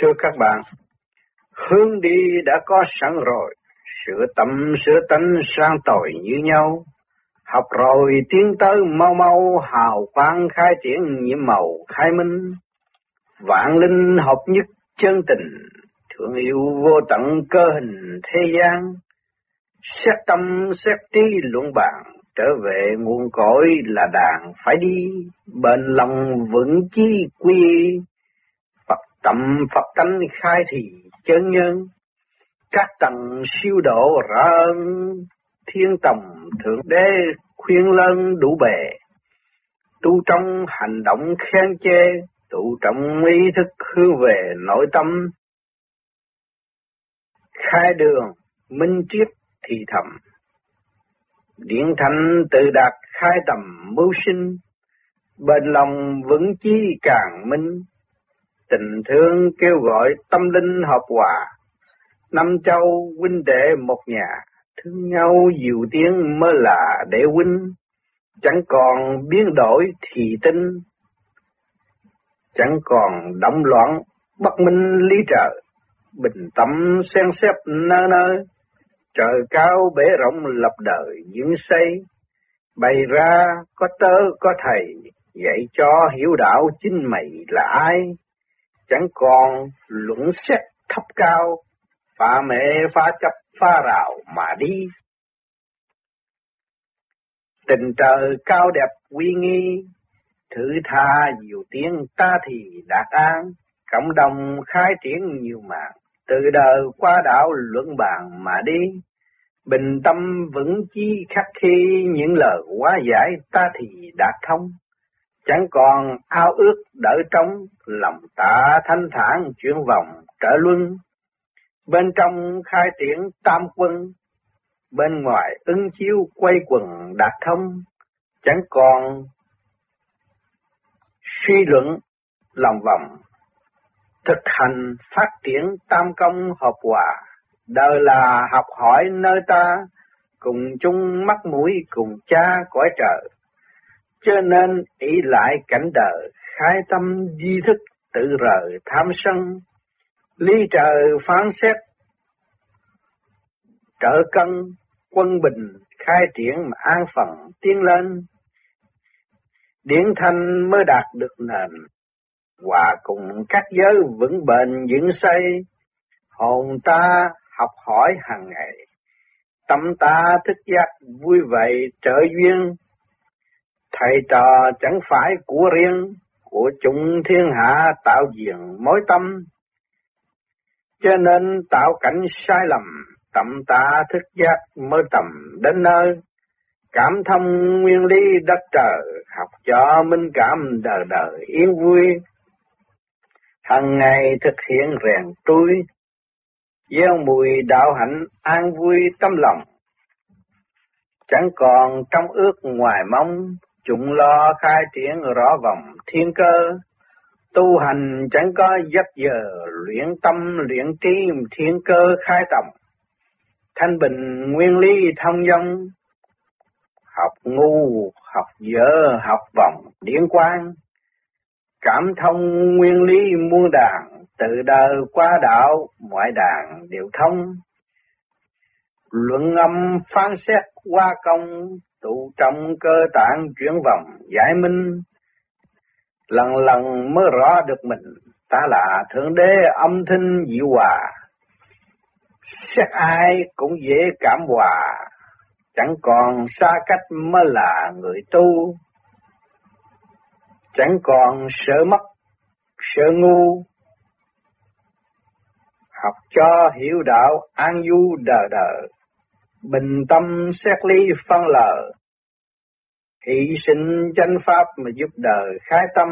Thưa các bạn, hướng đi đã có sẵn rồi, sửa tâm sửa tánh sang tội như nhau. Học rồi tiến tới mau mau hào quang khai triển nhiệm màu khai minh. Vạn linh hợp nhất chân tình, thương yêu vô tận cơ hình thế gian. Xét tâm xét trí luận bàn, trở về nguồn cội là đàn phải đi, bền lòng vững chí quy tầm tâm Phật tánh khai thì chân nhân, các tầng siêu độ rõ ơn, thiên tầm thượng đế khuyên lân đủ bề, tu trong hành động khen chê, tụ trong ý thức hướng về nội tâm, khai đường, minh triết thì thầm, điện thành tự đạt khai tầm mưu sinh, bên lòng vững chí càng minh, tình thương kêu gọi tâm linh hợp hòa, năm châu huynh đệ một nhà, thương nhau dịu tiếng mới là để huynh, chẳng còn biến đổi thì tinh, chẳng còn động loạn bất minh lý trời, bình tâm xem xếp nơi nơi trời cao bể rộng lập đời những xây, bày ra có tớ có thầy, dạy cho hiểu đạo chính mày là ai, chẳng còn luận xét thấp cao, phá mê phá chấp phá rào mà đi. Tình trời cao đẹp uy nghi, thử tha nhiều tiếng ta thì đạt an, cộng đồng khai triển nhiều mạng, từ đời qua đạo luận bàn mà đi. Bình tâm vững chí khắc khi những lời quá giải ta thì đạt thông chẳng còn ao ước đỡ trống, lòng ta thanh thản chuyển vòng trở luân. Bên trong khai triển tam quân, bên ngoài ứng chiếu quay quần đạt thông, chẳng còn suy luận lòng vòng. Thực hành phát triển tam công hợp hòa, đời là học hỏi nơi ta, cùng chung mắt mũi cùng cha cõi trời cho nên ý lại cảnh đời, khai tâm di thức tự rời tham sân, lý trời phán xét, trợ cân, quân bình, khai triển mà an phận tiến lên. Điển thanh mới đạt được nền, hòa cùng các giới vững bền vững xây, hồn ta học hỏi hàng ngày, tâm ta thức giác vui vậy trợ duyên, thầy trò chẳng phải của riêng, của chúng thiên hạ tạo diện mối tâm. Cho nên tạo cảnh sai lầm, tâm ta thức giác mới tầm đến nơi. Cảm thông nguyên lý đất trời, học cho minh cảm đời đời yên vui. Hằng ngày thực hiện rèn túi, gieo mùi đạo hạnh an vui tâm lòng. Chẳng còn trong ước ngoài mong, Chúng lo khai triển rõ vòng thiên cơ, tu hành chẳng có giấc giờ, luyện tâm luyện trí thiên cơ khai tổng. Thanh bình nguyên lý thông dong, học ngu, học dở, học vòng, điển quang Cảm thông nguyên lý muôn đàn, từ đời qua đạo, mọi đàn đều thông. Luận âm phán xét qua công, tụ trong cơ tạng chuyển vòng giải minh, lần lần mới rõ được mình, ta là Thượng Đế âm thanh dịu hòa, xét ai cũng dễ cảm hòa, chẳng còn xa cách mới là người tu, chẳng còn sợ mất, sợ ngu, học cho hiểu đạo an du đời đời bình tâm xét lý phân lờ, thị sinh chân pháp mà giúp đời khai tâm,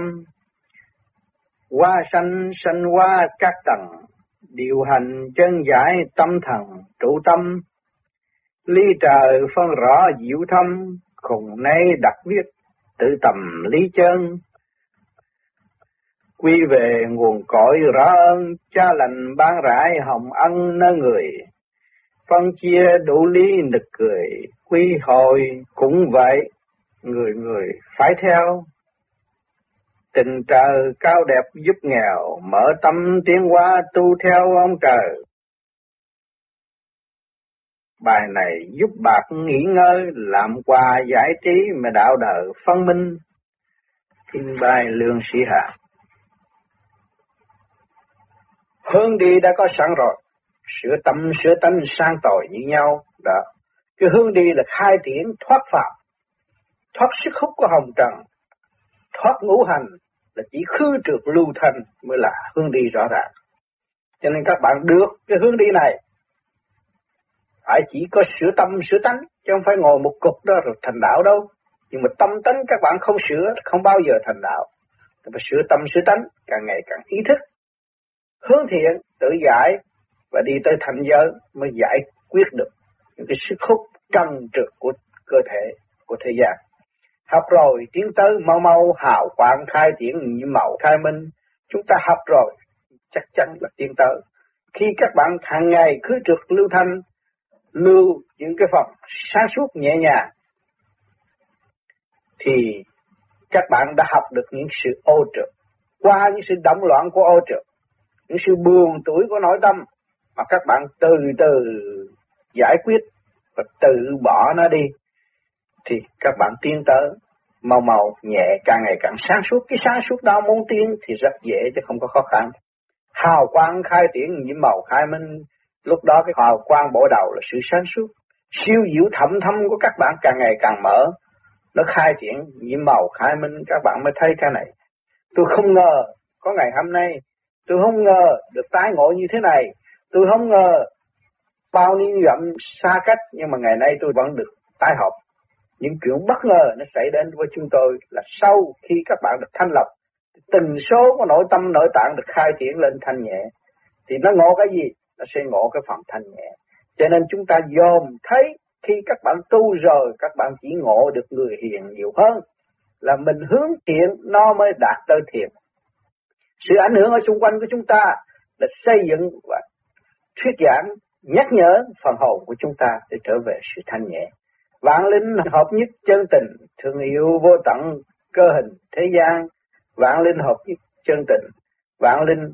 qua sanh sanh qua các tầng, điều hành chân giải tâm thần trụ tâm, ly trời phân rõ diệu thâm, khùng nay đặc viết tự tầm lý chân, quy về nguồn cội rõ ơn cha lành ban rải hồng ân nơi người phân chia đủ lý nực cười, quy hồi cũng vậy, người người phải theo. tình trời cao đẹp giúp nghèo, mở tâm tiến hóa tu theo ông trời. Bài này giúp bạn nghỉ ngơi, làm quà giải trí mà đạo đời phân minh. Kinh bài lương sĩ hạ. Hướng đi đã có sẵn rồi, sửa tâm sửa tánh sang tội như nhau. Đó. Cái hướng đi là khai triển thoát phạm, thoát sức hút của hồng trần, thoát ngũ hành là chỉ khư trượt lưu thành mới là hướng đi rõ ràng. Cho nên các bạn được cái hướng đi này phải chỉ có sửa tâm sửa tánh chứ không phải ngồi một cục đó rồi thành đạo đâu. Nhưng mà tâm tánh các bạn không sửa không bao giờ thành đạo. Phải sửa tâm sửa tánh càng ngày càng ý thức. Hướng thiện tự giải và đi tới thành giới mới giải quyết được những cái sức hút trần trực của cơ thể của thế gian. Học rồi tiến tới mau mau hào quang khai triển như màu khai minh. Chúng ta học rồi chắc chắn là tiến tới. Khi các bạn hàng ngày cứ trực lưu thanh, lưu những cái phòng sáng suốt nhẹ nhàng, thì các bạn đã học được những sự ô trượt. Qua những sự động loạn của ô trượt, những sự buồn tuổi của nội tâm, mà các bạn từ từ giải quyết và tự bỏ nó đi, thì các bạn tiến tới mau mau, nhẹ, càng ngày càng sáng suốt. Cái sáng suốt đó muốn tiến thì rất dễ, chứ không có khó khăn. Hào quang khai triển những màu khai minh. Lúc đó cái hào quang bổ đầu là sự sáng suốt. Siêu diệu thẩm thâm của các bạn càng ngày càng mở. Nó khai triển những màu khai minh. Các bạn mới thấy cái này. Tôi không ngờ, có ngày hôm nay, tôi không ngờ được tái ngộ như thế này tôi không ngờ bao nhiêu dặm xa cách, nhưng mà ngày nay tôi vẫn được tái học những chuyện bất ngờ nó xảy đến với chúng tôi là sau khi các bạn được thanh lọc tình số của nội tâm, nội tạng được khai triển lên thanh nhẹ. Thì nó ngộ cái gì? Nó sẽ ngộ cái phần thanh nhẹ. Cho nên chúng ta dòm thấy khi các bạn tu rồi, các bạn chỉ ngộ được người hiền nhiều hơn, là mình hướng thiện, nó mới đạt tới thiện. Sự ảnh hưởng ở xung quanh của chúng ta là xây dựng và thuyết giảng nhắc nhở phần hồn của chúng ta để trở về sự thanh nhẹ Vạn linh hợp nhất chân tình, thương yêu vô tận, cơ hình thế gian. Vạn linh hợp nhất chân tình, vạn linh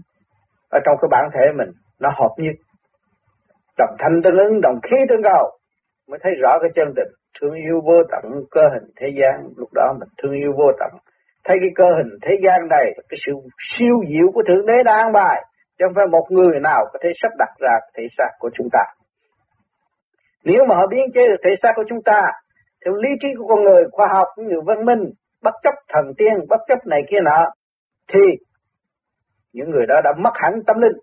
ở trong cái bản thể mình nó hợp nhất. Đồng thanh tương ứng, đồng khí tương cầu mới thấy rõ cái chân tình. Thương yêu vô tận cơ hình thế gian, lúc đó mình thương yêu vô tận. Thấy cái cơ hình thế gian này, cái sự siêu diệu của Thượng Đế đang bài, chứ không phải một người nào có thể sắp đặt ra thể xác của chúng ta. Nếu mà họ biến chế được thể xác của chúng ta, theo lý trí của con người, khoa học những người văn minh, bất chấp thần tiên, bất chấp này kia nọ, thì những người đó đã mất hẳn tâm linh,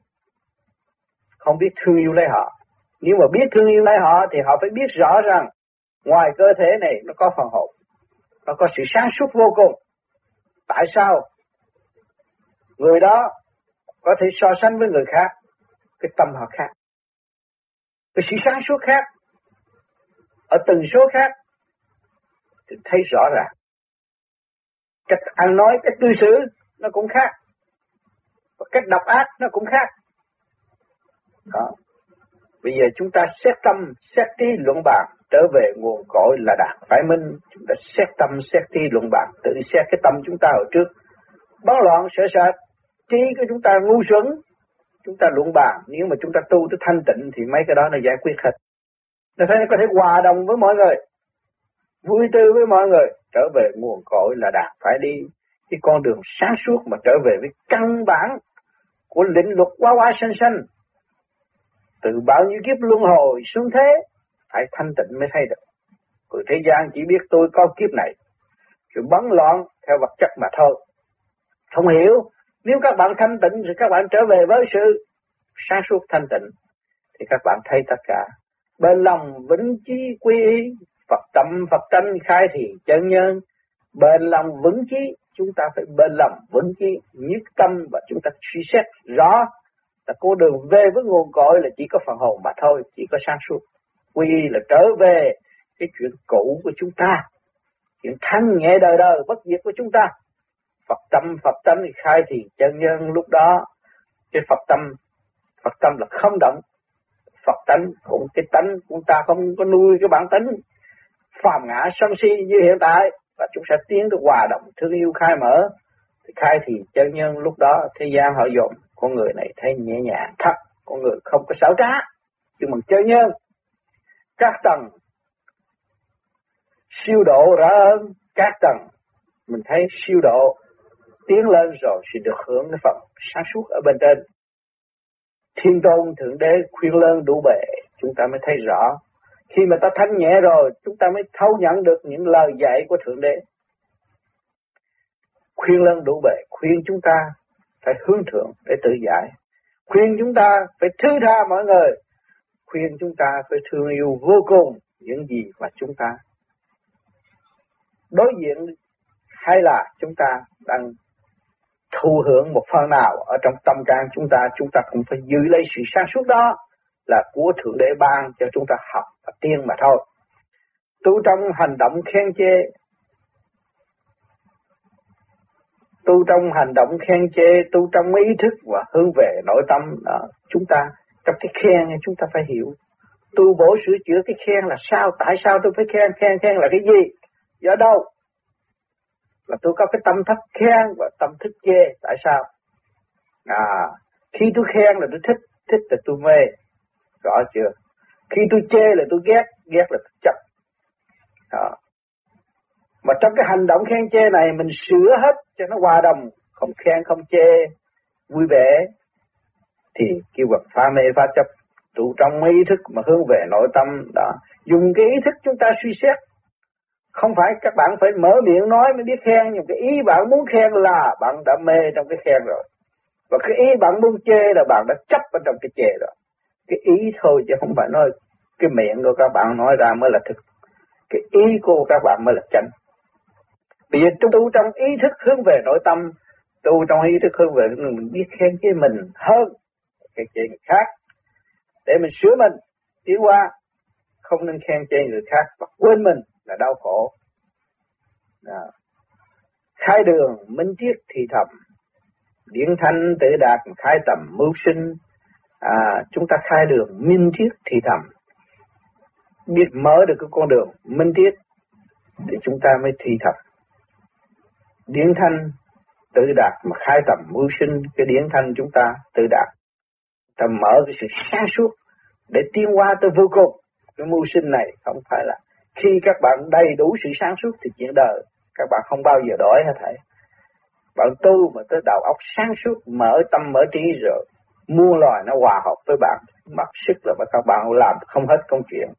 không biết thương yêu lấy họ. Nếu mà biết thương yêu lấy họ thì họ phải biết rõ rằng ngoài cơ thể này nó có phần hồn, nó có sự sáng suốt vô cùng. Tại sao người đó có thể so sánh với người khác, cái tâm họ khác, cái sự sáng suốt khác, ở từng số khác thì thấy rõ ràng. Cách ăn nói cách cư xử nó cũng khác. Và cách đọc ác nó cũng khác. Đó. Bây giờ chúng ta xét tâm xét trí luận bàn trở về nguồn cội là đạt phải minh. Chúng ta xét tâm xét trí luận bàn tự xét cái tâm chúng ta ở trước. Bấn loạn sợ sệt trí của chúng ta ngu xuẩn chúng ta luận bàn nếu mà chúng ta tu tới thanh tịnh thì mấy cái đó nó giải quyết hết nó phải có thể hòa đồng với mọi người, vui tươi với mọi người, trở về nguồn cội là đạt phải đi cái con đường sáng suốt mà trở về với căn bản của lĩnh luật quá quá sanh sanh. Từ bao nhiêu kiếp luân hồi xuống thế, phải thanh tịnh mới thấy được. Người thế gian chỉ biết tôi có kiếp này, rồi bấn loạn theo vật chất mà thôi. Không hiểu, nếu các bạn thanh tịnh thì các bạn trở về với sự sáng suốt thanh tịnh, thì các bạn thấy tất cả. Bên lòng vững chí quy y Phật tâm Phật tánh khai thì chân nhân. Bên lòng vững chí chúng ta phải bên lòng vững chí nhất tâm và chúng ta suy xét rõ. Là cô đường về với nguồn cội là chỉ có phần hồn mà thôi chỉ có sáng suốt. Quy y là trở về cái chuyện cũ của chúng ta chuyện thanh nhẹ đời đời bất diệt của chúng ta. Phật tâm, Phật tánh thì khai thì chân nhân lúc đó. Cái Phật tâm Phật tâm là không động. Phật tánh cũng, cái tánh chúng ta không có nuôi cái bản tính phàm ngã sân si như hiện tại và chúng sẽ tiến tới hòa đồng thương yêu, khai mở. Thì khai thì chân nhân lúc đó, thế gian họ dùng con người này thấy nhẹ nhàng, thật. Con người không có xảo trá, nhưng mà chân nhân. Các tầng siêu độ rõ hơn các tầng. Mình thấy siêu độ tiến lên rồi sẽ được hưởng cái phần sáng suốt ở bên trên. Thiên tôn, thượng đế khuyên lớn đủ bề, chúng ta mới thấy rõ. Khi mà ta thanh nhẹ rồi, chúng ta mới thấu nhận được những lời dạy của thượng đế. Khuyên lớn đủ bề, khuyên chúng ta phải hướng thượng để tự giải. Khuyên chúng ta phải thứ tha mọi người. Khuyên chúng ta phải thương yêu vô cùng những gì mà chúng ta. Đối diện hay là chúng ta đang thụ hưởng một phần nào ở trong tâm can chúng ta, chúng ta cũng phải giữ lấy sự sáng suốt đó là của Thượng Đế ban cho chúng ta học và tiên mà thôi. Tu trong hành động khen chê, tu trong hành động khen chê, tu trong ý thức và hướng về nội tâm đó. chúng ta trong cái khen chúng ta phải hiểu tu bổ sửa chữa cái khen là sao tại sao tôi phải khen khen khen là cái gì do đâu là tôi có cái tâm thức khen và tâm thức chê tại sao? À khi tôi khen là tôi thích thích là tôi mê. Rõ chưa? Khi tôi chê là tôi ghét ghét là tôi chấp. Đó. mà trong cái hành động khen chê này, mình sửa hết cho nó hòa đồng. Không khen, không chê, vui vẻ, thì kêu vật pha mê, pha chấp. Trụ trong ý thức mà hướng về nội tâm. Đó. Dùng cái ý thức chúng ta suy xét không phải các bạn phải mở miệng nói mới biết khen, nhưng cái ý bạn muốn khen là bạn đã mê trong cái khen rồi. Và cái ý bạn muốn chê là bạn đã chấp ở trong cái chê rồi cái ý thôi chứ không phải nói cái miệng của các bạn nói ra mới là thực. Cái ý của các bạn mới là chân. Bây giờ tu trong ý thức hướng về nội tâm, tu trong ý thức hướng về mình biết khen cái mình hơn cái chuyện người khác. Để mình sửa mình, tiến qua không nên khen chê người khác và quên mình là đau khổ. Đó. Khai đường minh triết thì thầm, điển thanh tự đạt khai tầm mưu sinh, à, chúng ta khai đường minh triết thì thầm, biết mở được cái con đường minh triết thì chúng ta mới thi thầm. Điển thanh tự đạt mà khai tầm mưu sinh cái điển thanh chúng ta tự đạt ta mở cái sự sáng suốt để tiến qua tới vô cùng cái mưu sinh này không phải là khi các bạn đầy đủ sự sáng suốt thì chuyện đời các bạn không bao giờ đổi hết thảy. Bạn tu mà tới đầu óc sáng suốt, mở tâm mở trí rồi, mua loài nó hòa hợp với bạn, mất sức là các bạn làm không hết công chuyện.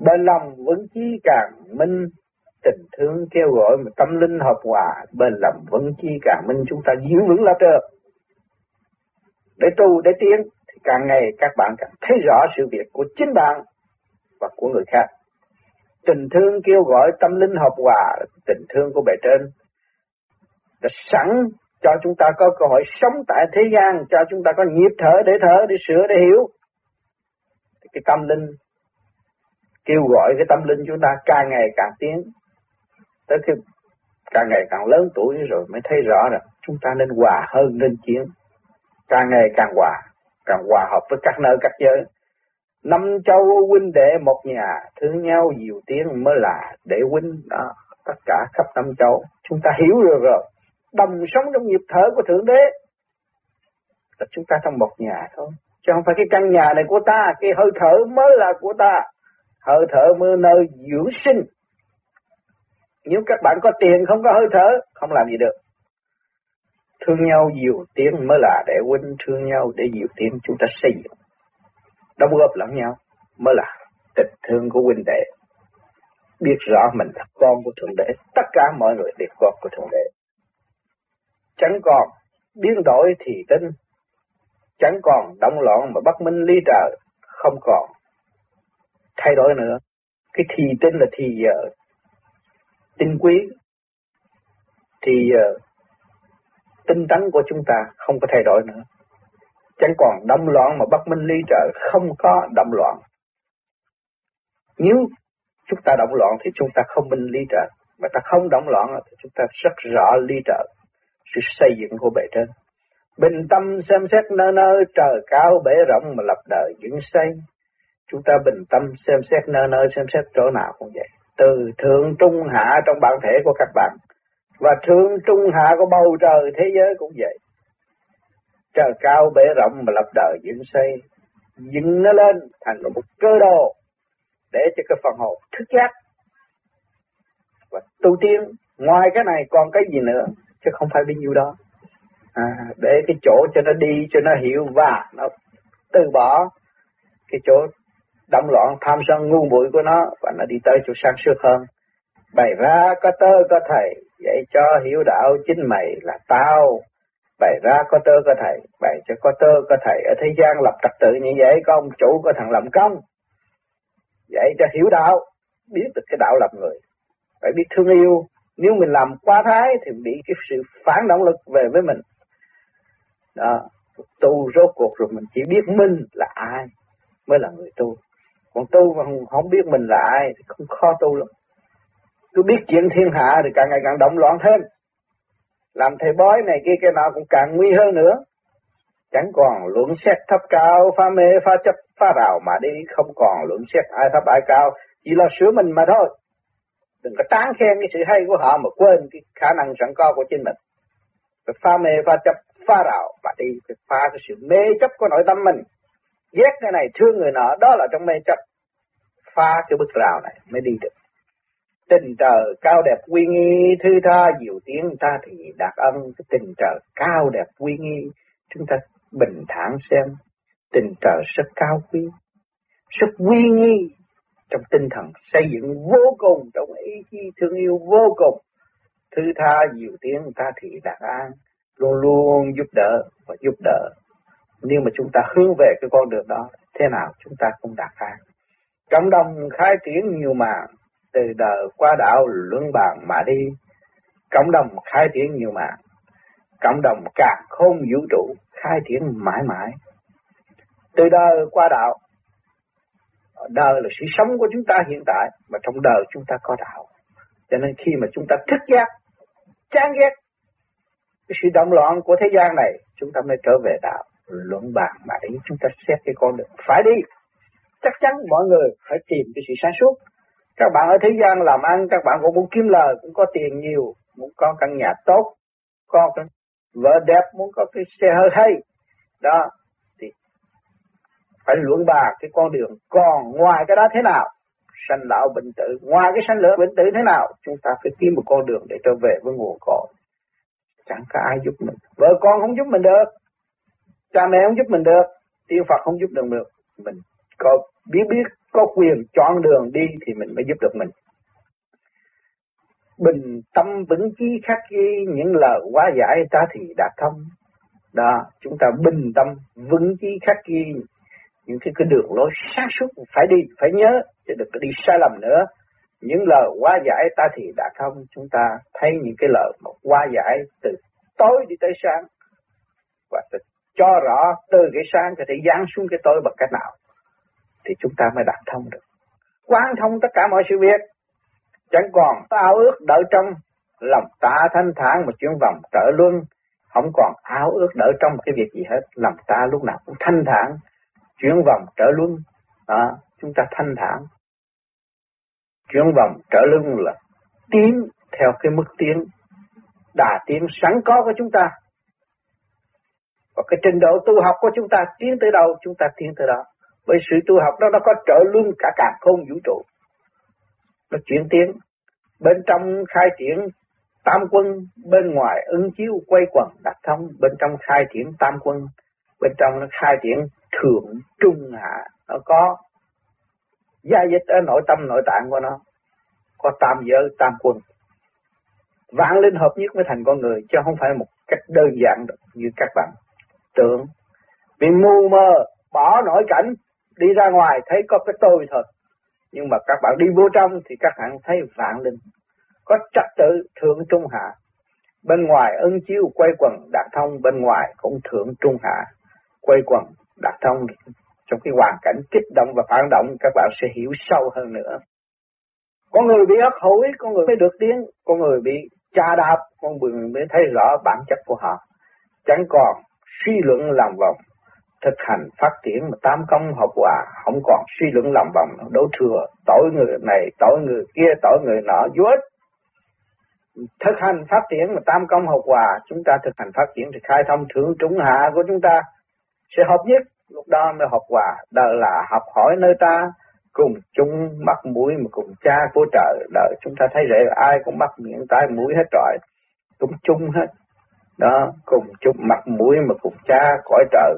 Bên lòng vẫn chí càng minh, tình thương kêu gọi mà tâm linh hợp hòa, bên lòng vẫn chí càng minh chúng ta giữ vững là được. Để tu, để tiến, thì càng ngày các bạn càng thấy rõ sự việc của chính bạn và của người khác. Tình thương kêu gọi tâm linh hợp hòa, tình thương của bề trên đã sẵn cho chúng ta có cơ hội sống tại thế gian, cho chúng ta có nhịp thở để thở, để sửa, để hiểu. Cái tâm linh kêu gọi cái tâm linh chúng ta càng ngày càng tiến. Tới khi càng ngày càng lớn tuổi rồi mới thấy rõ rằng chúng ta nên hòa hơn nên chiến. Càng ngày càng hòa, càng hòa hợp với các nơi các giới. Năm châu huynh đệ một nhà, thương nhau nhiều tiếng mới là để huynh đó, tất cả khắp năm châu. Chúng ta hiểu được rồi, đồng sống trong nhịp thở của Thượng Đế. Là chúng ta trong một nhà thôi, chứ không phải cái căn nhà này của ta, cái hơi thở mới là của ta. Hơi thở mới nơi dưỡng sinh. Nếu các bạn có tiền không có hơi thở, không làm gì được. Thương nhau nhiều tiếng mới là để huynh thương nhau để nhiều tiếng chúng ta xây dựng đóng góp lẫn nhau mới là tình thương của huynh đệ. Biết rõ mình là con của thượng đế, tất cả mọi người đều con của thượng đế. Chẳng còn biến đổi thì tinh chẳng còn động loạn mà bất minh ly trời không còn thay đổi nữa. Cái thì tinh là thì giờ tinh quý. Thì giờ tinh tấn của chúng ta không có thay đổi nữa chẳng còn động loạn mà bất minh ly trợ, không có động loạn. Nếu chúng ta động loạn thì chúng ta không minh ly trợ, mà ta không động loạn thì chúng ta rất rõ ly trợ, sự xây dựng của bề trên. Bình tâm xem xét nơi nơi trời cao bể rộng mà lập đời dựng xây. Chúng ta bình tâm xem xét nơi nơi xem xét chỗ nào cũng vậy. Từ thượng trung hạ trong bản thể của các bạn Và thượng trung hạ của bầu trời thế giới cũng vậy. Trời cao bể rộng mà lập đời dựng xây, dựng nó lên thành một cơ đồ để cho cái phần hồn thức giác và tu tiên. Ngoài cái này còn cái gì nữa? Chứ không phải bao nhiêu đó. À, để cái chỗ cho nó đi cho nó hiểu và nó từ bỏ cái chỗ động loạn tham sân ngu muội của nó và nó đi tới chỗ sáng suốt hơn. Bày ra có tơ có thầy dạy cho hiểu đạo chính mày là tao bày ra có tơ có thầy bày cho có tơ có thầy. Ở thế gian lập trật tự như vậy có ông chủ có thằng làm công. Vậy cho hiểu đạo biết được cái đạo lập người. Phải biết thương yêu. Nếu mình làm quá thái thì bị cái sự phản động lực về với mình. Đó tu rốt cuộc rồi mình chỉ biết mình là ai mới là người tu. Còn tu mà không, không biết mình là ai thì không khó tu lắm. Cứ biết chuyện thiên hạ thì càng ngày càng động loạn thêm làm thầy bói này kia, cái nào cũng càng nguy hơn nữa. Chẳng còn luận xét thấp cao, pha mê, pha chấp, pha rào mà đi. Không còn luận xét ai thấp ai cao. Chỉ lo sửa mình mà thôi. Đừng có tán khen cái sự hay của họ mà quên cái khả năng sẵn có của chính mình. Phải pha mê, pha chấp, pha rào mà đi. Phải pha cái sự mê chấp của nội tâm mình. Ghét cái này, thương người nọ, đó là trong mê chấp. Pha cái bức rào này mới đi được tình trời cao đẹp uy nghi thư tha diệu tiếng, ta thì đạt ân. Cái tình trời cao đẹp uy nghi, chúng ta bình thản xem. Tình trời rất cao quý, rất uy nghi. Trong tinh thần xây dựng vô cùng, trong ý chí thương yêu vô cùng thư tha diệu tiếng, ta thì đạt an. Luôn luôn giúp đỡ và giúp đỡ. Nhưng mà chúng ta hướng về cái con đường đó, thế nào chúng ta cũng đạt an. Cộng đồng khai triển nhiều màn từ đời qua đạo luân bàn mà đi. Cộng đồng khai triển nhiều mạng, cộng đồng cả không vũ trụ khai triển mãi mãi. Từ đời qua đạo đời là sự sống của chúng ta hiện tại mà trong đời chúng ta có đạo. Cho nên khi mà chúng ta thức giác chán ghét cái sự động loạn của thế gian này chúng ta mới trở về đạo luận bàn mà để chúng ta xét cái con đường phải đi. Chắc chắn mọi người phải tìm cái sự sáng suốt các bạn ở thế gian làm ăn, các bạn cũng muốn kiếm lời, cũng có tiền nhiều, muốn có căn nhà tốt, có cái vợ đẹp, muốn có cái xe hơi hay. Đó, thì phải luận bà cái con đường. Còn ngoài cái đó thế nào? Sanh lão bệnh tử. Ngoài cái sanh lão bệnh tử thế nào? Chúng ta phải kiếm một con đường để trở về với nguồn cội. Chẳng có ai giúp mình. Vợ con không giúp mình được. Cha mẹ không giúp mình được. Tiên phật không giúp được được. Mình có biết biết, có quyền chọn đường đi thì mình mới giúp được mình. Bình tâm vững chí khắc ghi những lời quá giải ta thì đạt thông. Đó, chúng ta bình tâm vững chí khắc ghi những cái cái đường lối sáng suốt phải đi, phải nhớ, chứ đừng có đi sai lầm nữa. Những lời quá giải ta thì đã thông. Chúng ta thấy những cái lời mà quá giải từ tối đi tới sáng. Và cho rõ từ cái sáng có thể giáng xuống cái tối bằng cách nào? Thì chúng ta mới đạt thông được. Quán thông tất cả mọi sự việc. Chẳng còn ao ước đợi trong lòng ta thanh thản một chuyến vòng trở luân. Không còn ao ước đợi trong cái việc gì hết. Lòng ta lúc nào cũng thanh thản chuyển vòng trở luân. À, chúng ta thanh thản. Chuyển vòng trở luân là tiến theo cái mức tiến. Đà tiến sẵn có của chúng ta. Và cái trình độ tu học của chúng ta tiến tới đâu chúng ta tiến tới đó bởi sự tu học đó, nó có trợ luân cả cả không vũ trụ. Nó chuyển tiến. Bên trong khai triển tam quân, bên ngoài ứng chiếu quay quần đặt thông. Bên trong khai triển tam quân, bên trong nó khai triển thượng trung hạ. Nó có gia dịch ở nội tâm, nội tạng của nó. Có tam giới, tam quân. Vạn linh hợp nhất mới thành con người, chứ không phải một cách đơn giản được như các bạn tưởng. Vì mù mờ, bỏ nội cảnh đi ra ngoài thấy có cái tôi thôi. Nhưng mà các bạn đi vô trong thì các bạn thấy vạn linh, có trật tự thượng trung hạ. Bên ngoài ân chiếu quay quần đạt thông, bên ngoài cũng thượng trung hạ, quay quần đạt thông. Trong cái hoàn cảnh kích động và phản động, các bạn sẽ hiểu sâu hơn nữa. Con người bị hấp hối, con người mới được tiếng. Con người bị cha đạp, con người mới thấy rõ bản chất của họ. Chẳng còn suy luận làm vòng thực hành phát triển mà tam công hợp hòa, không còn suy luận làm vòng, đấu thừa, tội người này, tội người kia, tội người nọ vô thực hành phát triển mà tam công học hòa, chúng ta thực hành phát triển thì khai thông thượng trung hạ của chúng ta sẽ hợp nhất. Lúc đó mới học hòa đời là học hỏi nơi ta, cùng chung mắt mũi mà cùng cha của trời đời. Chúng ta thấy rễ, ai cũng mắt miệng tai mũi hết trọi cũng chung hết. Đó, cùng chung mặt mũi mà cùng cha cõi trời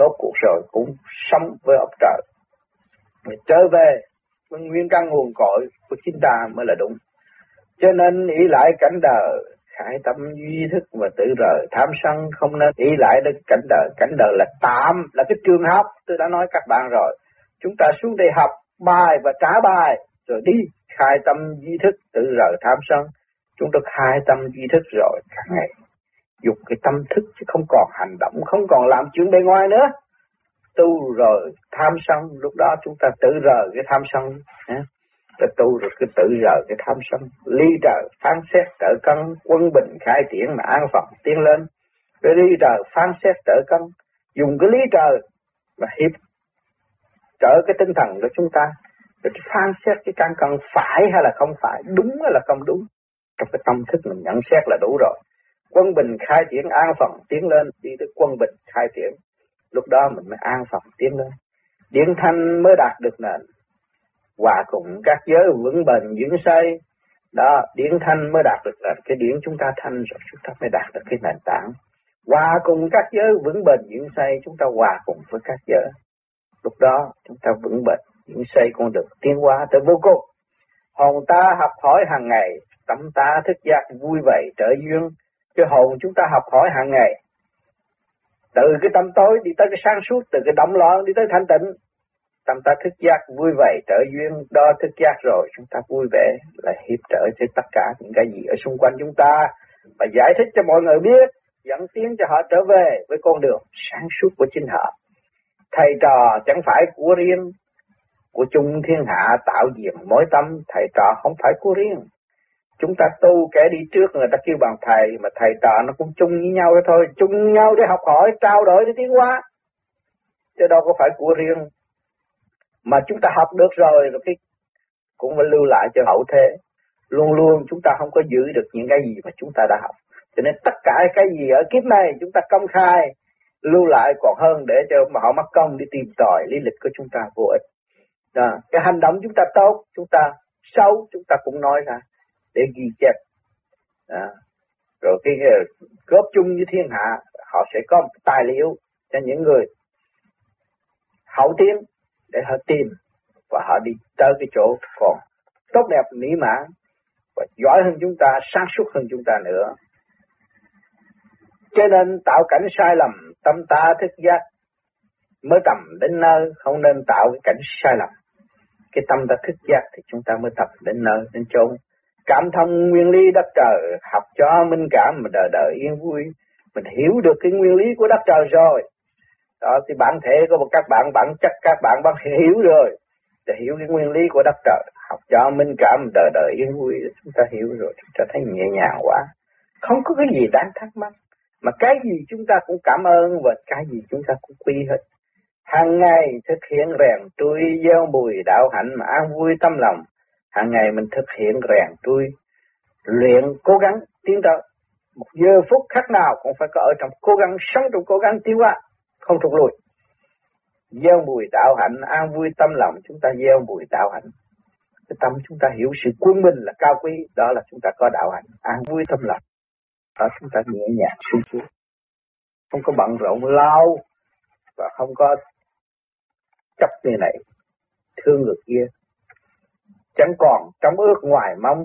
rốt cuộc rồi cũng sống với ông trời Rồi trở về với nguyên căn nguồn cội của chính ta mới là đúng. Cho nên ý lại cảnh đời khải tâm duy thức và tự rời. Tham sân không nên ý lại đến cảnh đời. Cảnh đời là tạm, là cái trường học. Tôi đã nói các bạn rồi. Chúng ta xuống đây học bài và trả bài, rồi đi. Khai tâm duy thức, tự rời tham sân. Chúng ta khai tâm duy thức rồi cả ngày dục cái tâm thức chứ không còn hành động, không còn làm chuyện bên ngoài nữa. Tu rồi tham sân, lúc đó chúng ta tự rời cái tham sân ta tu rồi cứ tự rời cái tham sân. Ly trời phán xét trở cân, quân bình, khai triển, mà an phận, tiến lên. Rồi ly trời phán xét trở cân, dùng cái lý trời mà hiệp trở cái tinh thần của chúng ta. Rồi phán xét cái căn cân phải hay là không phải, đúng hay là không đúng, trong cái tâm thức mình nhận xét là đủ rồi quân bình khai triển an phận tiến lên, đi tới quân bình khai triển. Lúc đó mình mới an phận tiến lên. Điện thanh mới đạt được nền. Hòa cùng các giới vững bền, vững xây đó điển thanh mới đạt được là cái điển chúng ta thanh rồi, chúng ta mới đạt được cái nền tảng. Hòa cùng các giới vững bền, vững xây chúng ta hòa cùng với các giới. Lúc đó, chúng ta vững bền, vững xây con được tiến hóa tới vô cùng. Hồn ta học hỏi hàng ngày, tâm ta thức giác vui vẻ, trở duyên cái hồn chúng ta học hỏi hàng ngày. Từ cái tâm tối đi tới cái sáng suốt, từ cái động loạn đi tới thanh tịnh, tâm ta thức giác vui vẻ, trở duyên đo thức giác rồi, chúng ta vui vẻ là hiệp trợ cho tất cả những cái gì ở xung quanh chúng ta và giải thích cho mọi người biết, dẫn tiến cho họ trở về với con đường sáng suốt của chính họ. Thầy trò chẳng phải của riêng, của chung thiên hạ tạo diện mỗi tâm, thầy trò không phải của riêng chúng ta tu kẻ đi trước người ta kêu bằng thầy mà thầy trò nó cũng chung với nhau đó thôi. Chung nhau để học hỏi trao đổi để tiến hóa. Chứ đâu có phải của riêng. Mà chúng ta học được rồi rồi cái cũng phải lưu lại cho hậu thế. Luôn luôn chúng ta không có giữ được những cái gì mà chúng ta đã học. Cho nên tất cả cái gì ở kiếp này chúng ta công khai lưu lại còn hơn để cho mà họ mất công đi tìm tòi lý lịch của chúng ta vô ích. À, cái hành động chúng ta tốt chúng ta xấu chúng ta cũng nói ra để ghi chép à, rồi cái ờ, góp chung với thiên hạ họ sẽ có tài liệu cho những người hậu tiến để họ tìm và họ đi tới cái chỗ còn tốt đẹp mỹ mãn và giỏi hơn chúng ta, sáng suốt hơn chúng ta nữa. Cho nên tạo cảnh sai lầm, tâm ta thức giác mới tầm đến nơi, không nên tạo cái cảnh sai lầm. Cái tâm ta thức giác thì chúng ta mới tập đến nơi, đến chốn. Cảm thông nguyên lý đất trời, học cho minh cảm mà đời đời yên vui. Mình hiểu được cái nguyên lý của đất trời rồi, đó thì bản thể của các bạn bản chất các bạn bạn hiểu rồi. Để hiểu cái nguyên lý của đất trời học cho minh cảm đời đời yên vui chúng ta hiểu rồi chúng ta thấy nhẹ nhàng quá. Không có cái gì đáng thắc mắc. Mà cái gì chúng ta cũng cảm ơn và cái gì chúng ta cũng quy hết. Hàng ngày thực hiện rèn trui gieo bùi đạo hạnh mà an vui tâm lòng hàng ngày mình thực hiện rèn tôi luyện, cố gắng tiến tới. Một giờ phút khác nào cũng phải có ở trong cố gắng, sống trong cố gắng tiêu qua, không thụt lùi. Gieo mùi đạo hạnh, an vui tâm lòng, chúng ta gieo mùi đạo hạnh. Cái tâm chúng ta hiểu sự quân minh là cao quý, đó là chúng ta có đạo hạnh, an vui tâm lòng. Đó, chúng ta nhẹ nhàng suy suốt không có bận rộn lao và không có chấp người này, thương người kia chẳng còn trong ước ngoài mong.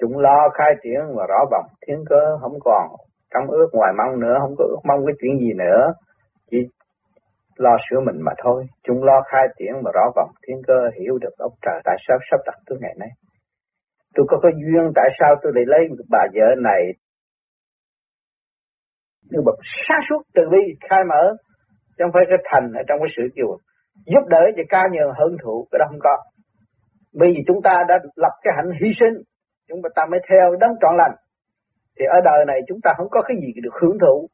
Chúng lo khai triển và rõ vọng, thiên cơ không còn. Trong ước ngoài mong nữa, không có ước mong cái chuyện gì nữa. Chỉ lo sửa mình mà thôi. Chúng lo khai triển và rõ vọng, thiên cơ hiểu được ông trời tại sao sắp đặt tôi ngày nay. Tôi có cái duyên tại sao tôi lại lấy bà vợ này? Như bậc sáng suốt từ bi khai mở. Chứ không phải cái thành ở trong cái sự kêu, giúp đỡ cho ca nhường hơn thụ, cái đó không có bởi vì chúng ta đã lập cái hạnh hy sinh chúng ta mới theo đấng trọn lành. Thì ở đời này chúng ta không có cái gì được hưởng thụ.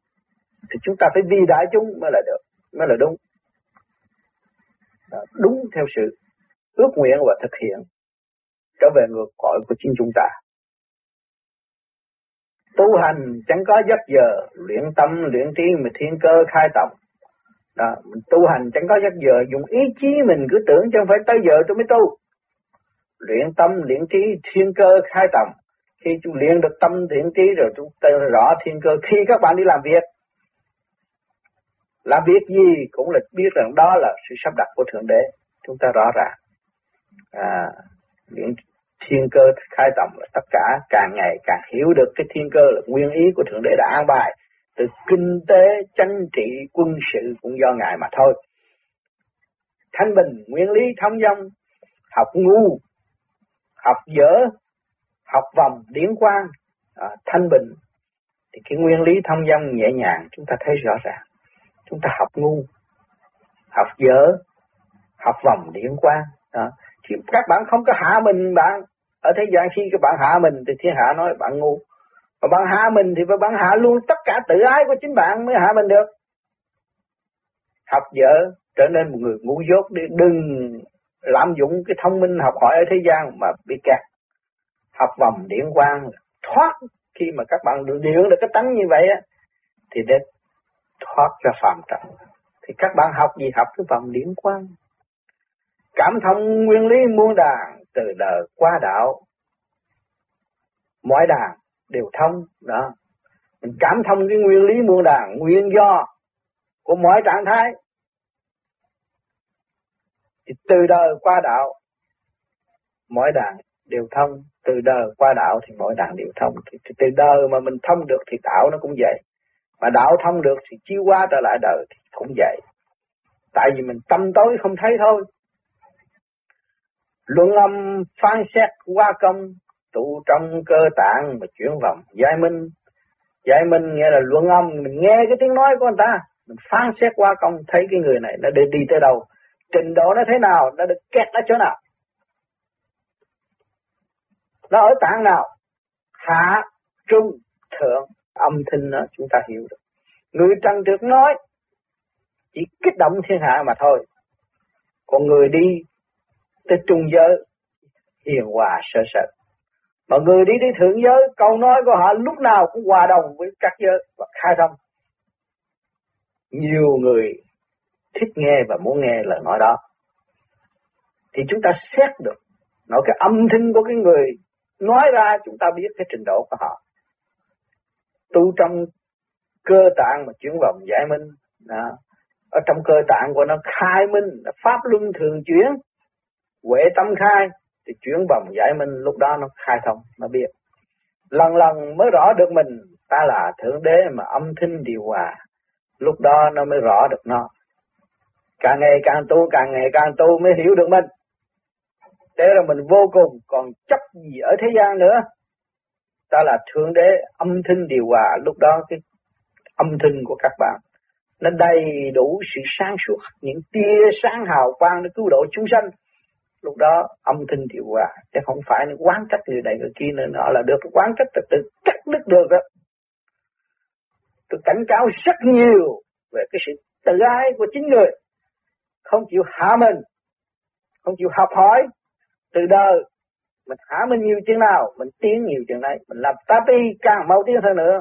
Thì chúng ta phải vi đại chúng mới là được mới là đúng. Đó, đúng theo sự ước nguyện và thực hiện trở về ngược cõi của chính chúng ta. Tu hành chẳng có giấc giờ luyện tâm luyện trí mà thiên cơ khai tổng đó mình tu hành chẳng có giấc giờ dùng ý chí mình cứ tưởng chẳng phải tới giờ tôi mới tu luyện tâm luyện trí thiên cơ khai tầm. Khi chúng luyện được tâm luyện trí rồi chúng ta rõ thiên cơ. Khi các bạn đi làm việc làm việc gì cũng là biết rằng đó là sự sắp đặt của thượng đế. Chúng ta rõ ràng. À, luyện thiên cơ khai tầm là tất cả càng ngày càng hiểu được cái thiên cơ là nguyên ý của thượng đế đã an bài. Từ kinh tế chính trị quân sự cũng do ngài mà thôi. Thanh bình nguyên lý thông dong học ngu học dở học vòng điển quang à, thanh bình thì cái nguyên lý thông dong nhẹ nhàng chúng ta thấy rõ ràng. Chúng ta học ngu học dở học vòng điển quang à, Thì các bạn không có hạ mình bạn ở thế gian khi các bạn hạ mình thì thiên hạ nói bạn ngu. Và bạn hạ mình thì bạn hạ luôn tất cả tự ái của chính bạn mới hạ mình được. Học dở trở nên một người ngu dốt đi đừng lạm dụng cái thông minh học hỏi ở thế gian mà bị kẹt. Học vòng điển quang thoát khi mà các bạn được điện được cái tánh như vậy á, thì để thoát ra phàm trần. Thì các bạn học gì? Học cái vòng điển quang. Cảm thông nguyên lý muôn đàn, từ đời qua đạo. Mọi đàn đều thông, đó. Mình cảm thông cái nguyên lý muôn đàn, nguyên do của mọi trạng thái thì từ đời qua đạo mỗi đàn đều thông. Từ đời qua đạo thì mỗi đàn đều thông. Thì, thì từ đời mà mình thông được thì đạo nó cũng vậy. Mà đạo thông được thì chiêu qua trở lại đời thì cũng vậy. Tại vì mình tâm tối không thấy thôi. Luận âm phán xét qua công tụ trong cơ tạng mà chuyển vòng giải minh. Giải minh nghĩa là luận âm mình nghe cái tiếng nói của người ta mình phán xét qua công thấy cái người này nó đi đi tới đâu trình độ nó thế nào, nó được kẹt ở chỗ nào. Nó ở tạng nào? Hạ, trung, thượng. Âm thanh đó chúng ta hiểu được. Người trần được nói, chỉ kích động thiên hạ mà thôi. Còn người đi tới trung giới, hiền hòa sơ sệt mà người đi tới thượng giới, câu nói của họ lúc nào cũng hòa đồng với các giới và khai thông. Nhiều người thích nghe và muốn nghe lời nói đó, thì chúng ta xét được nói cái âm thanh của cái người nói ra, chúng ta biết cái trình độ của họ. Tu trong cơ tạng mà chuyển vòng giải minh, đó. ở trong cơ tạng của nó khai minh, là pháp luân thường chuyển, huệ tâm khai, thì chuyển vòng giải minh, lúc đó nó khai thông, nó biết. Lần lần mới rõ được mình, ta là thượng đế mà âm thanh điều hòa, lúc đó nó mới rõ được nó càng ngày càng tu, càng ngày càng tu mới hiểu được mình. Thế là mình vô cùng còn chấp gì ở thế gian nữa. Ta là thượng đế âm thanh điều hòa. Lúc đó cái âm thanh của các bạn, nó đầy đủ sự sáng suốt, những tia sáng hào quang để cứu độ chúng sanh. Lúc đó âm thanh điều hòa, chứ không phải quán trách người này người kia nữa. Nó là được quán trách là tự cắt đứt được đó tôi cảnh cáo rất nhiều về cái sự tự ái của chính người không chịu hạ mình, không chịu học hỏi, từ đời mình hạ mình nhiều chuyện nào, mình tiến nhiều chuyện này mình làm ta đi càng mau tiến hơn nữa.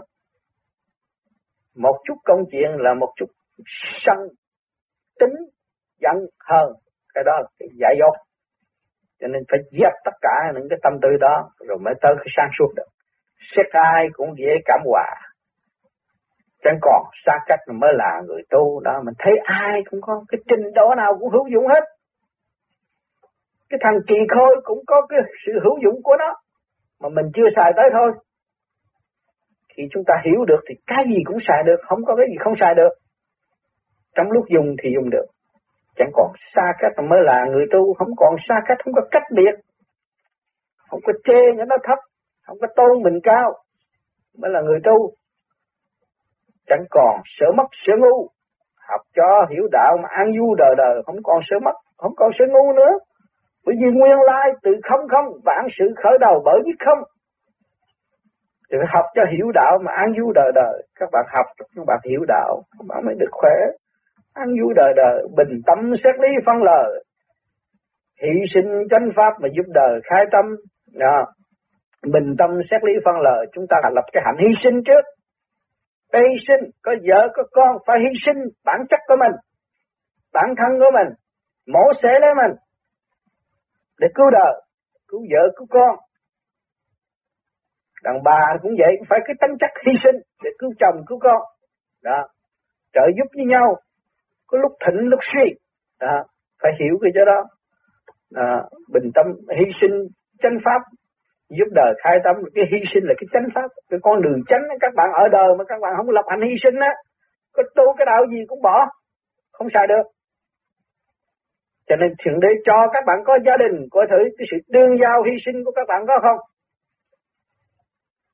Một chút công chuyện là một chút sân tính giận hơn cái đó là cái giải dốt. Cho nên phải dẹp tất cả những cái tâm tư đó, rồi mới tới cái sáng suốt được. Xét ai cũng dễ cảm hòa chẳng còn xa cách mới là người tu đó. Mình thấy ai cũng có cái trình độ nào cũng hữu dụng hết. Cái thằng kỳ khôi cũng có cái sự hữu dụng của nó, mà mình chưa xài tới thôi. Khi chúng ta hiểu được thì cái gì cũng xài được, không có cái gì không xài được. Trong lúc dùng thì dùng được. Chẳng còn xa cách mới là người tu, không còn xa cách, không có cách biệt. Không có chê nó thấp, không có tôn mình cao, mới là người tu chẳng còn sợ mất sợ ngu. Học cho hiểu đạo mà an vui đời đời, không còn sợ mất, không còn sợ ngu nữa. Bởi vì nguyên lai từ không không, vạn sự khởi đầu bởi biết không. Thì phải học cho hiểu đạo mà an vui đời đời. Các bạn học, các bạn hiểu đạo, các bạn mới được khỏe. An vui đời đời, bình tâm xét lý phân lời. Hy sinh chánh pháp mà giúp đời khai tâm. Đó. bình tâm xét lý phân lời, chúng ta phải lập cái hạnh hy sinh trước phải hy sinh có vợ có con phải hy sinh bản chất của mình bản thân của mình mổ xẻ lấy mình để cứu đời cứu vợ cứu con. Đàn bà cũng vậy phải cái tánh chất hy sinh để cứu chồng cứu con. Đó. Trợ giúp với nhau có lúc thịnh lúc suy. Đó. Phải hiểu cái chỗ đó. Đó, bình tâm hy sinh chân pháp giúp đời khai tâm cái hy sinh là cái chánh pháp. Cái con đường chánh các bạn ở đời mà các bạn không lập hành hy sinh á, có tu cái đạo gì cũng bỏ, không xài được. Cho nên thượng đế cho các bạn có gia đình, có thử cái sự đương giao hy sinh của các bạn có không?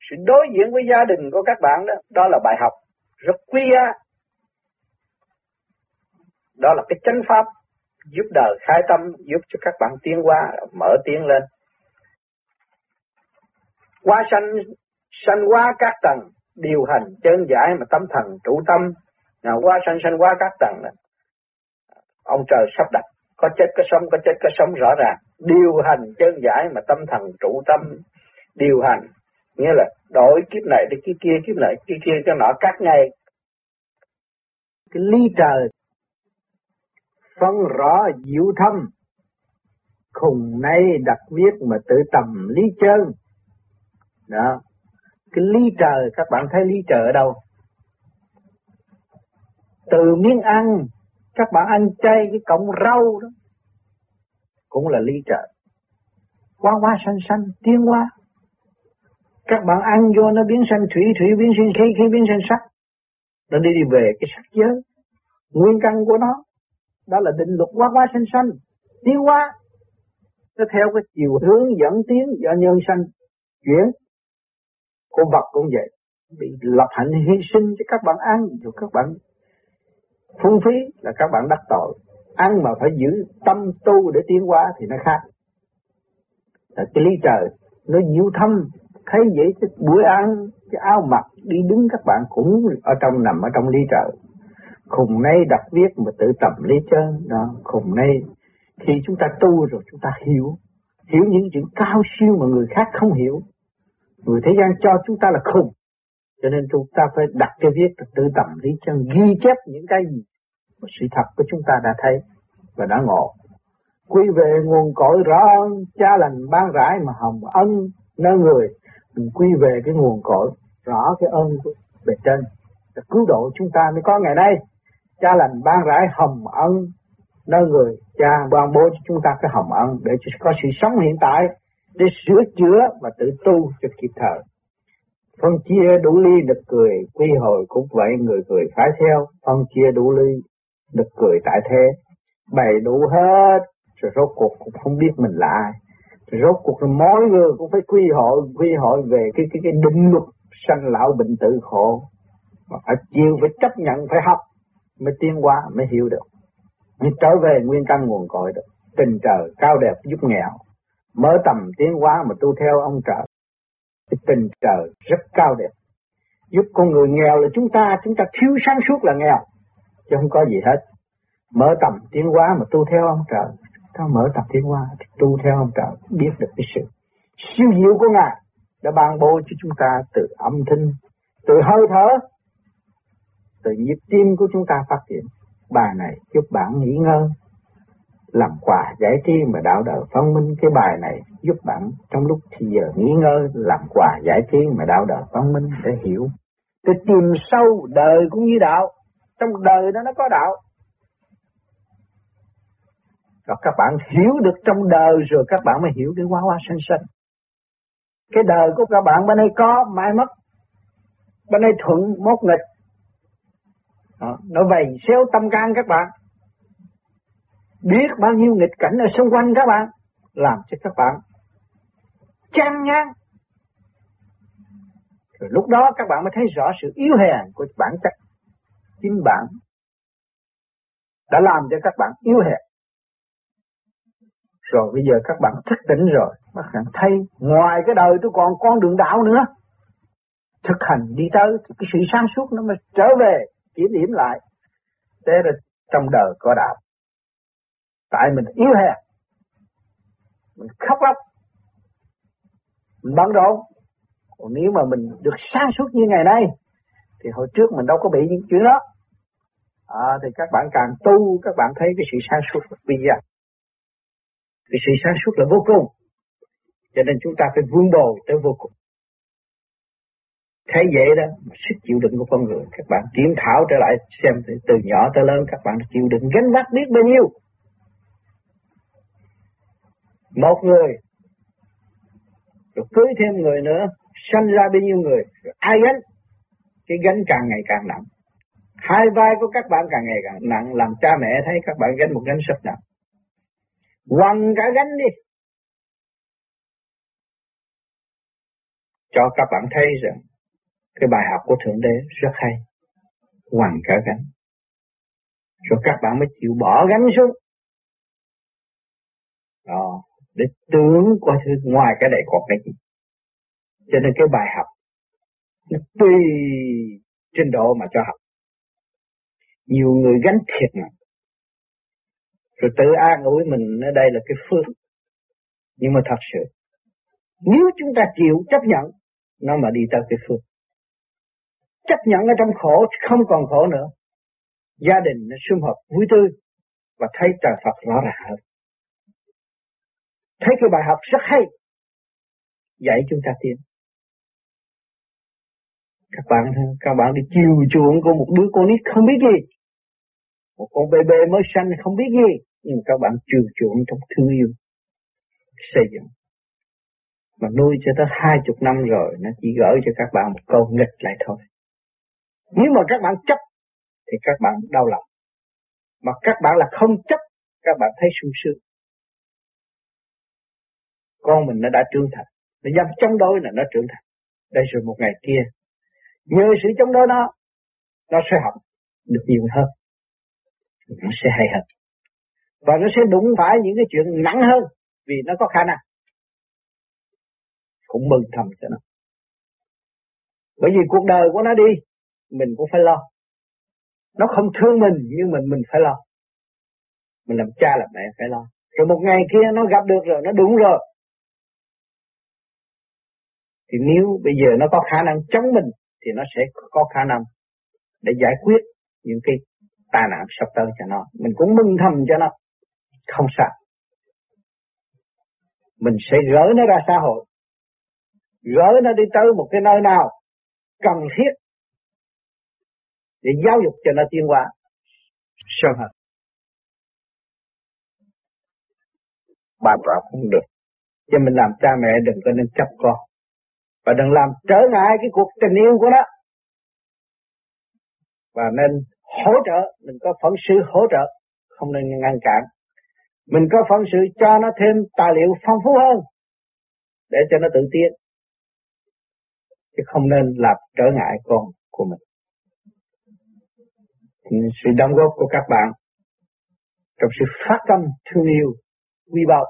Sự đối diện với gia đình của các bạn đó đó là bài học rất quý giá. Đó là cái chánh pháp giúp đời khai tâm, giúp cho các bạn tiến qua mở tiến lên qua sanh sanh qua các tầng, điều hành chân giải mà tâm thần, trụ tâm. Nào, qua sanh sanh qua các tầng đó. ông trời sắp đặt, có chết, có sống, có chết, có sống rõ ràng. Điều hành chân giải mà tâm thần, trụ tâm, điều hành. Nghĩa là đổi kiếp này đi, kiếp kia, kiếp này, kiếp kia cho nó các ngày cái ly trời phân rõ diệu thâm. Khùng nay đặt viết mà tự tầm lý chân đó. Cái ly trời, các bạn thấy ly trời ở đâu? Từ miếng ăn, các bạn ăn chay cái cọng rau đó, cũng là ly trời. Quá quá xanh xanh tiến hóa các bạn ăn vô nó biến xanh thủy thủy biến thành khí khí biến xanh sắc nó đi đi về cái sắc giới. Nguyên căn của nó, đó là định luật quá quá xanh xanh tiến hóa nó theo cái chiều hướng dẫn tiến do nhân sanh chuyển con vật cũng vậy. Bị lập hạnh hy sinh cho các bạn ăn, dù các bạn phung phí là các bạn đắc tội. Ăn mà phải giữ tâm tu để tiến hóa thì nó khác. Là cái lý trời, nó diệu thâm, thấy vậy cái buổi ăn, cái áo mặc, đi đứng các bạn cũng ở trong, nằm ở trong ly trời. Khùng nay đặt viết mà tự tập lý chân, đó, khùng nay khi chúng ta tu rồi chúng ta hiểu. Hiểu những chuyện cao siêu mà người khác không hiểu người thế gian cho chúng ta là khùng. Cho nên chúng ta phải đặt cái viết tự tầm lý chân, ghi chép những cái gì mà sự thật của chúng ta đã thấy và đã ngộ. Quy về nguồn cội rõ ơn cha lành ban rãi mà hồng ân nơi người. Mình quy về cái nguồn cội rõ cái ơn của bề trên để cứu độ chúng ta. Mới có ngày nay, cha lành ban rãi hồng ân nơi người. Cha ban bố cho chúng ta cái hồng ân để có sự sống hiện tại để sửa chữa và tự tu cho kịp thời. Phân chia đủ ly được cười, quy hồi cũng vậy, người cười phải theo. Phân chia đủ ly được cười tại thế. Bày đủ hết, rồi rốt cuộc cũng không biết mình là ai. Rồi rốt cuộc là mỗi người cũng phải quy hội quy hội về cái cái cái định luật sanh lão bệnh tử khổ. Mà phải chịu, phải chấp nhận, phải học, mới tiến qua mới hiểu được. Mới trở về nguyên căn nguồn cội được. Tình trời cao đẹp, giúp nghèo mở tầm tiến hóa mà tu theo ông trời. Thì tình trời rất cao đẹp. Giúp con người nghèo là chúng ta chúng ta thiếu sáng suốt là nghèo. Chứ không có gì hết. Mở tầm tiến hóa mà tu theo ông trời. Ta mở tập tiến hóa tu theo ông trời, biết được cái sự siêu diệu của ngài đã ban bố cho chúng ta từ âm thanh, từ hơi thở, từ nhịp tim của chúng ta phát triển. Bà này giúp bạn nghỉ ngơi làm quà giải trí mà đạo đời phân minh cái bài này giúp bạn trong lúc thì giờ nghỉ ngơi làm quà giải trí mà đạo đời phân minh để hiểu để tìm sâu đời cũng như đạo trong đời đó nó có đạo rồi các bạn hiểu được trong đời rồi các bạn mới hiểu cái quá hoa sanh sanh. Cái đời của các bạn bên đây có, mai mất. Bên đây thuận, mốt nghịch. Đó, nó vầy xéo tâm can các bạn. Biết bao nhiêu nghịch cảnh ở xung quanh các bạn. Làm cho các bạn chán ngán. Rồi lúc đó các bạn mới thấy rõ sự yếu hèn của bản chất. Chính bạn đã làm cho các bạn yếu hèn rồi bây giờ các bạn thức tỉnh rồi, các bạn thấy ngoài cái đời tôi còn con đường đạo nữa. Thực hành đi tới thì cái sự sáng suốt nó mới trở về, kiểm điểm lại. Thế là trong đời có đạo. Tại mình yếu hèn, mình khóc lóc. mình bận rộn. Còn nếu mà mình được sáng suốt như ngày nay thì hồi trước mình đâu có bị những chuyện đó. À, thì các bạn càng tu các bạn thấy cái sự sáng suốt bây giờ cái sự sáng suốt là vô cùng. Cho nên chúng ta phải vun bồi tới vô cùng. Thấy vậy đó sức chịu đựng của con người các bạn kiểm thảo trở lại xem từ nhỏ tới lớn các bạn chịu đựng gánh vác biết bao nhiêu một người rồi cưới thêm người nữa sanh ra bao nhiêu người rồi ai gánh cái gánh càng ngày càng nặng hai vai của các bạn càng ngày càng nặng làm cha mẹ thấy các bạn gánh một gánh rất nặng quăng cả gánh đi cho các bạn thấy rằng cái bài học của Thượng Đế rất hay. Quăng cả gánh. Rồi các bạn mới chịu bỏ gánh xuống. Đó, để tưởng qua thứ ngoài cái này còn cái gì. Cho nên cái bài học nó tùy trình độ mà cho học. Nhiều người gánh thiệt mà Rồi tự an ủi mình ở đây là cái phước. Nhưng mà thật sự, nếu chúng ta chịu chấp nhận, nó mà đi tới cái phước chấp nhận ở trong khổ không còn khổ nữa gia đình nó sum họp vui tươi và thấy trời Phật rõ ràng hơn thấy cái bài học rất hay. Dạy chúng ta tiến các bạn các bạn đi chiều chuộng của một đứa con nít không biết gì. Một con bê bê mới sanh không biết gì. Nhưng các bạn chiều chuộng trong thương yêu. Xây dựng. Mà nuôi cho tới hai chục năm rồi nó chỉ gửi cho các bạn một câu nghịch lại thôi. Nếu mà các bạn chấp thì các bạn đau lòng. Mà các bạn là không chấp, các bạn thấy sung sướng. Con mình nó đã trưởng thành, nó dám chống đối là nó trưởng thành. Đây rồi một ngày kia, nhờ sự chống đối đó, nó sẽ học được nhiều hơn. Nó sẽ hay hơn. Và nó sẽ đụng phải những cái chuyện nặng hơn, vì nó có khả năng. Cũng mừng thầm cho nó. Bởi vì cuộc đời của nó đi, mình cũng phải lo. Nó không thương mình nhưng mình mình phải lo. Mình làm cha làm mẹ phải lo. Rồi một ngày kia nó gặp được rồi, nó đúng rồi. Thì nếu bây giờ nó có khả năng chống mình, thì nó sẽ có khả năng để giải quyết những cái tai nạn sắp tới cho nó. Mình cũng mừng thầm cho nó. Không sao. Mình sẽ gỡ nó ra xã hội. Gỡ nó đi tới một cái nơi nào cần thiết để giáo dục cho nó tiến hóa sơ hở bà bảo không được cho mình làm cha mẹ đừng có nên chấp con và đừng làm trở ngại cái cuộc tình yêu của nó. Và nên hỗ trợ mình có phận sự hỗ trợ, không nên ngăn cản. Mình có phận sự cho nó thêm tài liệu phong phú hơn, để cho nó tự tiến chứ không nên làm trở ngại con của mình. Sự đóng góp của các bạn trong sự phát tâm thương yêu quy báu,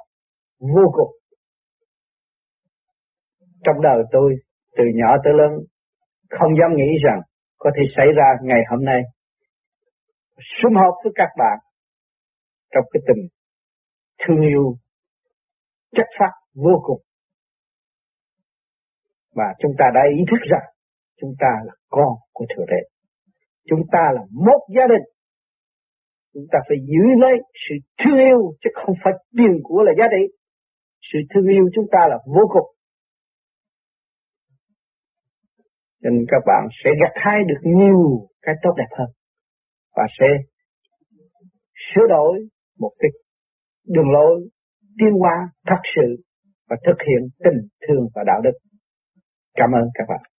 vô cùng trong đời tôi, từ nhỏ tới lớn, không dám nghĩ rằng có thể xảy ra ngày hôm nay sum họp với các bạn trong cái tình thương yêu, chất phát vô cùng và chúng ta đã ý thức rằng chúng ta là con của Thượng Đế Chúng ta là một gia đình. Chúng ta phải giữ lấy sự thương yêu, chứ không phải tiền của là giá trị. Sự thương yêu chúng ta là vô cùng. Nên các bạn sẽ gặt hái được nhiều cái tốt đẹp hơn. Và sẽ sửa đổi một cái đường lối tiến hóa thật sự và thực hiện tình thương và đạo đức. Cảm ơn các bạn.